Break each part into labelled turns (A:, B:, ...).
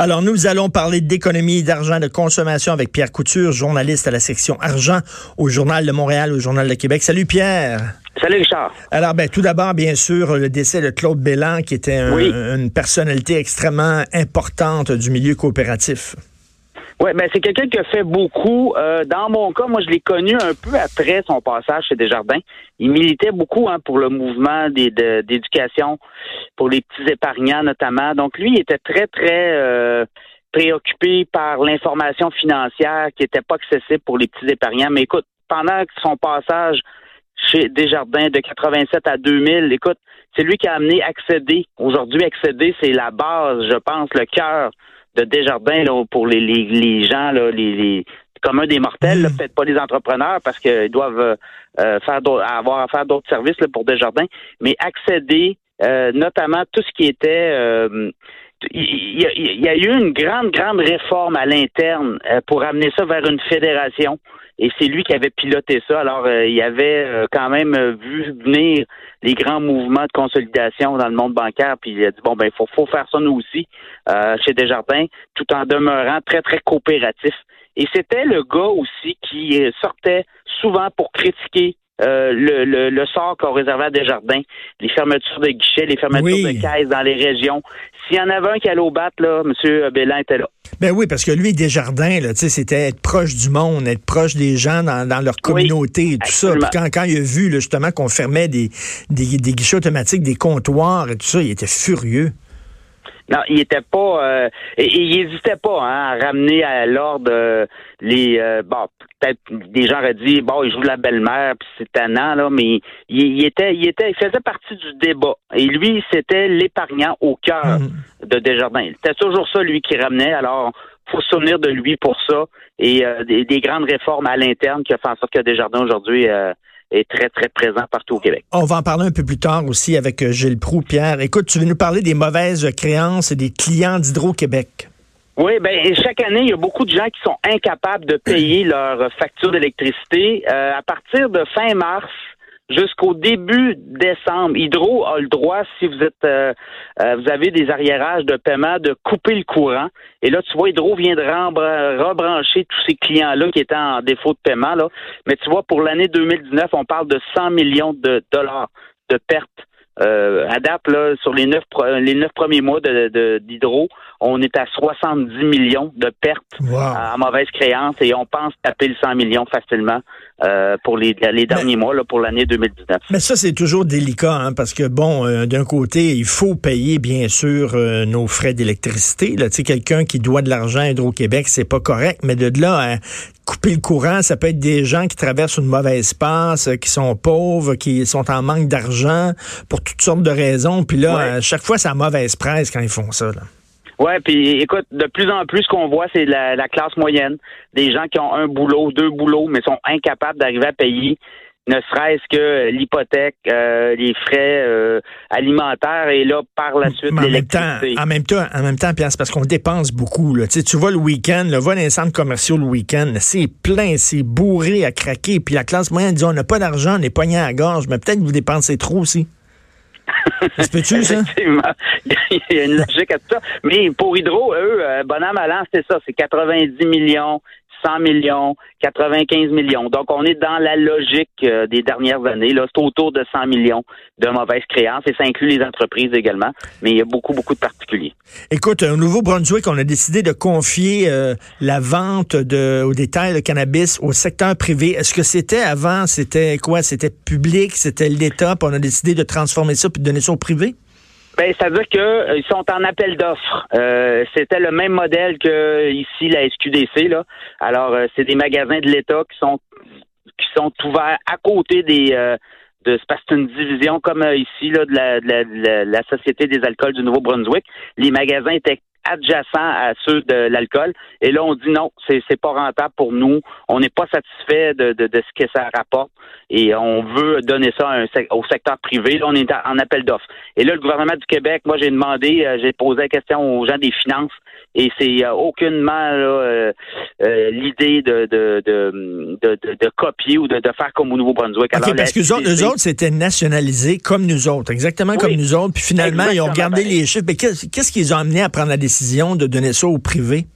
A: Alors, nous allons parler d'économie, d'argent, de consommation avec Pierre Couture, journaliste à la section argent au Journal de Montréal, au Journal de Québec. Salut Pierre.
B: Salut Richard.
A: Alors, ben, tout d'abord, bien sûr, le décès de Claude Bélan, qui était une personnalité extrêmement importante du milieu coopératif.
B: Oui, ben c'est quelqu'un qui a fait beaucoup. Euh, dans mon cas, moi, je l'ai connu un peu après son passage chez Desjardins. Il militait beaucoup hein, pour le mouvement d'éducation, pour les petits épargnants notamment. Donc, lui, il était très, très euh, préoccupé par l'information financière qui n'était pas accessible pour les petits épargnants. Mais écoute, pendant son passage chez Desjardins de 87 à 2000, écoute, c'est lui qui a amené Accéder. Aujourd'hui, Accéder, c'est la base, je pense, le cœur de Desjardins là, pour les, les, les gens, là, les, les communs des mortels, hmm. peut-être pas les entrepreneurs parce qu'ils doivent euh, euh, faire avoir à faire d'autres services là, pour Desjardins, mais accéder euh, notamment tout ce qui était il y, a, eu une grande, grande réforme à l'interne pour amener ça vers une fédération. Et c'est lui qui avait piloté ça. Alors, il avait quand même vu venir les grands mouvements de consolidation dans le monde bancaire, puis il a dit bon ben faut, faut faire ça nous aussi euh, chez Desjardins, tout en demeurant très très coopératif. Et c'était le gars aussi qui sortait souvent pour critiquer euh, le, le, le, sort qu'on réservait à Desjardins, les fermetures de guichets, les fermetures de caisses dans les régions. S'il y en avait un qui allait au bat, là, M. Bélan était là.
A: Ben oui, parce que lui, Desjardins, là, c'était être proche du monde, être proche des gens dans, dans leur communauté et tout ça. Puis quand, quand il a vu justement qu'on fermait des, des, des guichets automatiques, des comptoirs et tout ça, il était furieux.
B: Non, il était pas, euh, il hésitait pas hein, à ramener à l'ordre euh, les, euh, bon, peut-être des gens auraient dit, bon, il joue la belle-mère, puis c'est tannant là, mais il, était, il était, il faisait partie du débat. Et lui, c'était l'épargnant au cœur mmh. de Desjardins. C'était toujours ça lui qui ramenait. Alors, faut se souvenir de lui pour ça et des, des, grandes réformes à l'interne qui a fait en sorte que Desjardins aujourd'hui est très, très présent partout au Québec.
A: On va en parler un peu plus tard aussi avec euh, Gilles Proux. Pierre, écoute, tu veux nous parler des mauvaises créances des clients d'Hydro-Québec?
B: Oui, ben chaque année, il y a beaucoup de gens qui sont incapables de payer leur facture d'électricité. Euh, à partir de fin mars, jusqu'au début décembre. Hydro a le droit, si vous êtes, euh, euh, vous avez des arriérages de paiement, de couper le courant. Et là, tu vois, Hydro vient de rebrancher tous ces clients-là qui étaient en défaut de paiement. Là. Mais tu vois, pour l'année 2019, on parle de 100 millions de dollars de pertes. Euh, là, sur les neuf, les neuf premiers mois de, d'Hydro, on est à 70 millions de pertes en mauvaise créance et on pense taper le 100 millions facilement euh, pour les, les derniers mois là, pour l'année 2019.
A: Mais ça, c'est toujours délicat, hein, parce que, bon, euh, d'un côté, il faut payer, bien sûr, euh, nos frais d'électricité. Là. Tu sais, quelqu'un qui doit de l'argent à Hydro-Québec, c'est pas correct, mais de là à couper le courant, ça peut être des gens qui traversent une mauvaise passe, qui sont pauvres, qui sont en manque d'argent pour toutes sortes de raisons. Puis là, à chaque fois, c'est mauvaise presse quand ils font ça. Là.
B: Ouais, puis écoute, de plus en plus, ce qu'on voit, c'est la, classe moyenne, des gens qui ont un boulot, deux boulots, mais sont incapables d'arriver à payer ne serait-ce que l'hypothèque, euh, les frais euh, alimentaires et là par la suite l'électricité.
A: En même temps, en même temps, Pierre, c'est parce qu'on dépense beaucoup. Là. Tu, sais, tu vas le week-end, va dans les centres commerciaux le week-end, c'est plein, c'est bourré à craquer. Puis la classe moyenne dit on n'a pas d'argent, on est poigné à la gorge, mais peut-être que vous dépensez trop aussi. Ça tu ça?
B: Il y a une logique à tout ça. Mais pour Hydro, eux, bonhomme à c'est ça. C'est 90 millions, 100 millions, 95 millions. Donc, on est dans la logique euh, des dernières années. Là, c'est autour de 100 millions de mauvaises créances et ça inclut les entreprises également. Mais il y a beaucoup, beaucoup de particuliers.
A: Écoute, au Nouveau-Brunswick, on a décidé de confier euh, la vente de, au détail de cannabis au secteur privé. Est-ce que c'était avant, c'était quoi? C'était public, c'était l'État, puis on a décidé de transformer ça puis de donner ça au privé?
B: Ben, c'est-à-dire qu'ils euh, sont en appel d'offres. Euh, c'était le même modèle que ici la SQDC. Là. Alors, euh, c'est des magasins de l'État qui sont qui sont ouverts à côté des de parce que c'est une division comme ici là de la, de la, Société des alcools du Nouveau-Brunswick. Les magasins étaient adjacents à ceux de l'alcool. Et là, on dit non, c'est c'est pas rentable pour nous. On n'est pas satisfait de, de, de, ce que ça rapporte et on veut donner ça au secteur privé. Là, on est en appel d'offres. Et là, le gouvernement du Québec, moi, j'ai demandé, euh, j'ai posé la question aux gens des finances et c'est euh, aucunement euh, l'idée de de, de, copier ou de, faire comme au Nouveau-Brunswick.
A: Parce que eux autres, c'était nationalisé comme nous autres, exactement comme nous autres. Puis finalement, ils ont regardé les chiffres. Mais qu'est-ce qui les a amenés à prendre la décision? De donner ça au privé?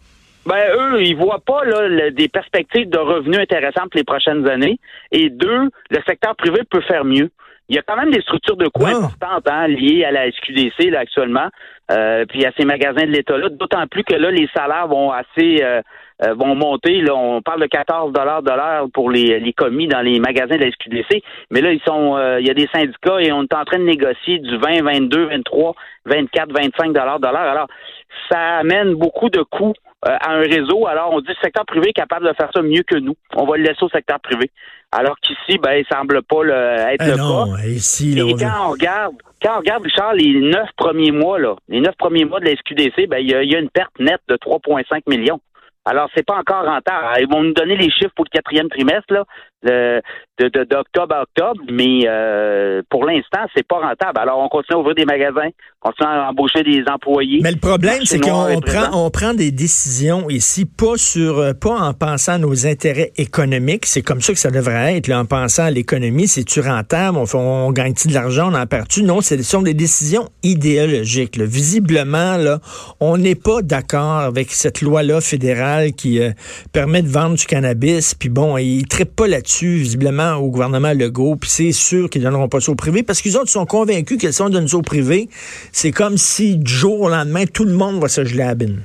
B: Ben eux, ils voient pas là, des perspectives de revenus intéressantes pour les prochaines années. Et deux, le secteur privé peut faire mieux. Il y a quand même des structures de coûts ah. importantes hein, liées à la SQDC là, actuellement, euh, puis à ces magasins de l'État-là, d'autant plus que là, les salaires vont assez euh, euh, vont monter. Là, on parle de 14 dollars de l'heure pour les, les commis dans les magasins de la SQDC, mais là, ils sont il y a des syndicats et on est en train de négocier du 20, 22, 23, 24, 25 dollars de l'heure. Alors, ça amène beaucoup de coûts euh, à un réseau. Alors, on dit le secteur privé est capable de faire ça mieux que nous. On va le laisser au secteur privé. Alors qu'ici, ben, il semble pas le, être
A: le
B: non,
A: cas. Ici,
B: Et quand on regarde, quand on regarde, Richard, les neuf premiers mois, là, les neuf premiers mois de la SQDC, ben, il y, y, a une perte nette de 3,5 millions. Alors, c'est pas encore rentable. Ils vont nous donner les chiffres pour le quatrième trimestre, là, de, d'octobre à octobre, mais euh, pour l'instant, c'est pas rentable. Alors, on continue à ouvrir des magasins, on continue à embaucher des employés.
A: Mais le problème, c'est qu'on prend, on prend des décisions ici, pas sur, euh, pas en pensant à nos intérêts économiques. C'est comme ça que ça devrait être, là, en pensant à l'économie. C'est-tu rentable? On, on gagne-tu de l'argent? On en perd-tu? Non, ce sont des décisions idéologiques. Visiblement, là, on n'est pas d'accord avec cette loi-là fédérale qui euh, permet de vendre du cannabis. Puis bon, ils ne pas là-dessus visiblement, au gouvernement Legault, puis c'est sûr qu'ils donneront pas ça au privé, parce qu'ils autres sont convaincus que si on donne ça au privé, c'est comme si du jour au lendemain, tout le monde va se geler à bine.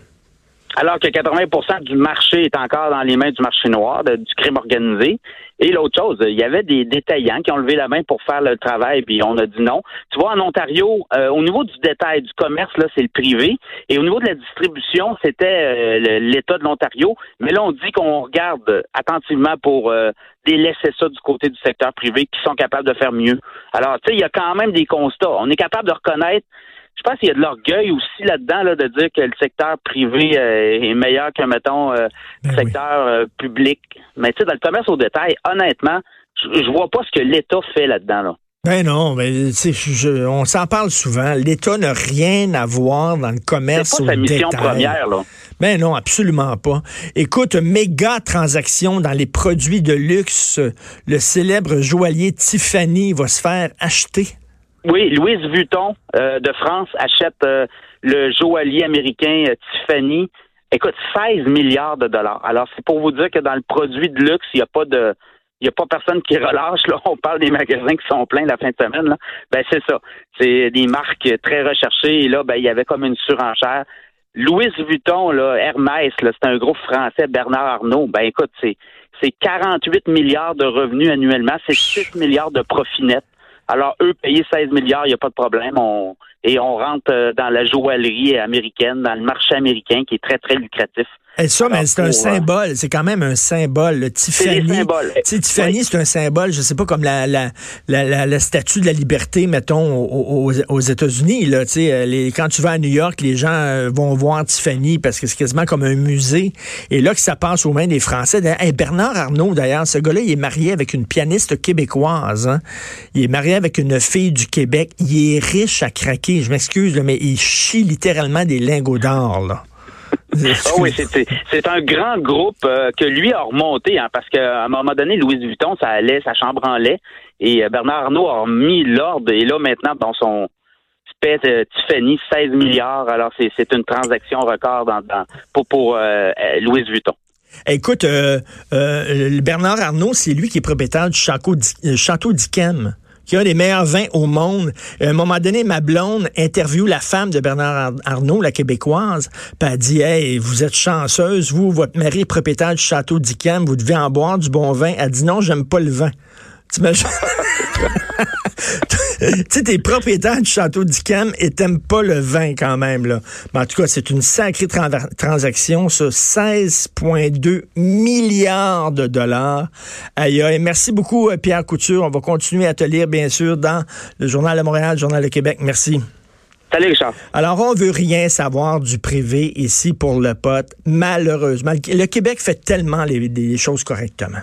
B: Alors que 80% du marché est encore dans les mains du marché noir, du crime organisé. Et l'autre chose, il y avait des détaillants qui ont levé la main pour faire le travail, puis on a dit non. Tu vois, en Ontario, euh, au niveau du détail, du commerce, là, c'est le privé. Et au niveau de la distribution, c'était euh, l'État de l'Ontario. Mais là, on dit qu'on regarde attentivement pour euh, délaisser ça du côté du secteur privé qui sont capables de faire mieux. Alors, tu sais, il y a quand même des constats. On est capable de reconnaître je pense qu'il y a de l'orgueil aussi là-dedans là, de dire que le secteur privé euh, est meilleur que, mettons, euh, le ben secteur euh, public. Mais tu sais, dans le commerce au détail, honnêtement, je vois pas ce que l'État fait là-dedans. Là.
A: Ben non, mais je, on s'en parle souvent. L'État n'a rien à voir dans le commerce
B: C'est pas sa mission première, là.
A: Ben non, absolument pas. Écoute, méga transaction dans les produits de luxe. Le célèbre joaillier Tiffany va se faire acheter
B: oui, Louise Vuitton euh, de France achète euh, le joaillier américain euh, Tiffany. Écoute, 16 milliards de dollars. Alors, c'est pour vous dire que dans le produit de luxe, il n'y a pas de il n'y a pas personne qui relâche. Là. On parle des magasins qui sont pleins la fin de semaine. Là. Ben, c'est ça. C'est des marques très recherchées. Et là, ben, il y avait comme une surenchère. Louise Vuitton, là, Hermès, là, c'est un groupe français, Bernard Arnault. Ben écoute, c'est c'est 48 milliards de revenus annuellement, c'est 6 milliards de profit net. Alors, eux, payer 16 milliards, il n'y a pas de problème. On, et on rentre euh, dans la joaillerie américaine, dans le marché américain qui est très, très lucratif.
A: Et ça, mais c'est un symbole. C'est quand même un symbole. Le Tiffany, Tiffany, c'est un symbole. Je sais pas comme la la, la, la, statue de la liberté, mettons aux, aux États-Unis. Là, euh, les, quand tu vas à New York, les gens euh, vont voir Tiffany parce que c'est quasiment comme un musée. Et là que ça passe aux mains des Français. Bernard Arnault, d'ailleurs, ce gars-là, il est marié avec une pianiste québécoise. Hein. Il est marié avec une fille du Québec. Il est riche à craquer. Je m'excuse, mais il chie littéralement des lingots d'or.
B: Ah oui, c'est un grand groupe euh, que lui a remonté, hein, parce qu'à un moment donné, Louise Vuitton, ça allait, sa chambre en lait, et euh, Bernard Arnault a mis l'ordre, et là, maintenant, dans son espèce de Tiffany, 16 milliards, alors c'est une transaction record pour, pour euh, Louise Vuitton.
A: Écoute, Bernard Arnault, c'est lui qui est propriétaire du château, château d'Iquem qui a les meilleurs vins au monde. À un moment donné, ma blonde interviewe la femme de Bernard Arnault, la québécoise, puis elle dit Hey, vous êtes chanceuse, vous, votre mari est propriétaire du château d'Icam, vous devez en boire du bon vin. Elle dit non, j'aime pas le vin. T'imagines? tu sais, t'es propriétaire du château d'Icam et t'aimes pas le vin quand même, là. Mais en tout cas, c'est une sacrée transaction, ça. 16,2 milliards de dollars. Aïe, aïe. Merci beaucoup, euh, Pierre Couture. On va continuer à te lire, bien sûr, dans le Journal de Montréal, le Journal de Québec. Merci.
B: Salut, Richard.
A: Alors, on veut rien savoir du privé ici pour le pote. Malheureusement, le Québec fait tellement les, les choses correctement.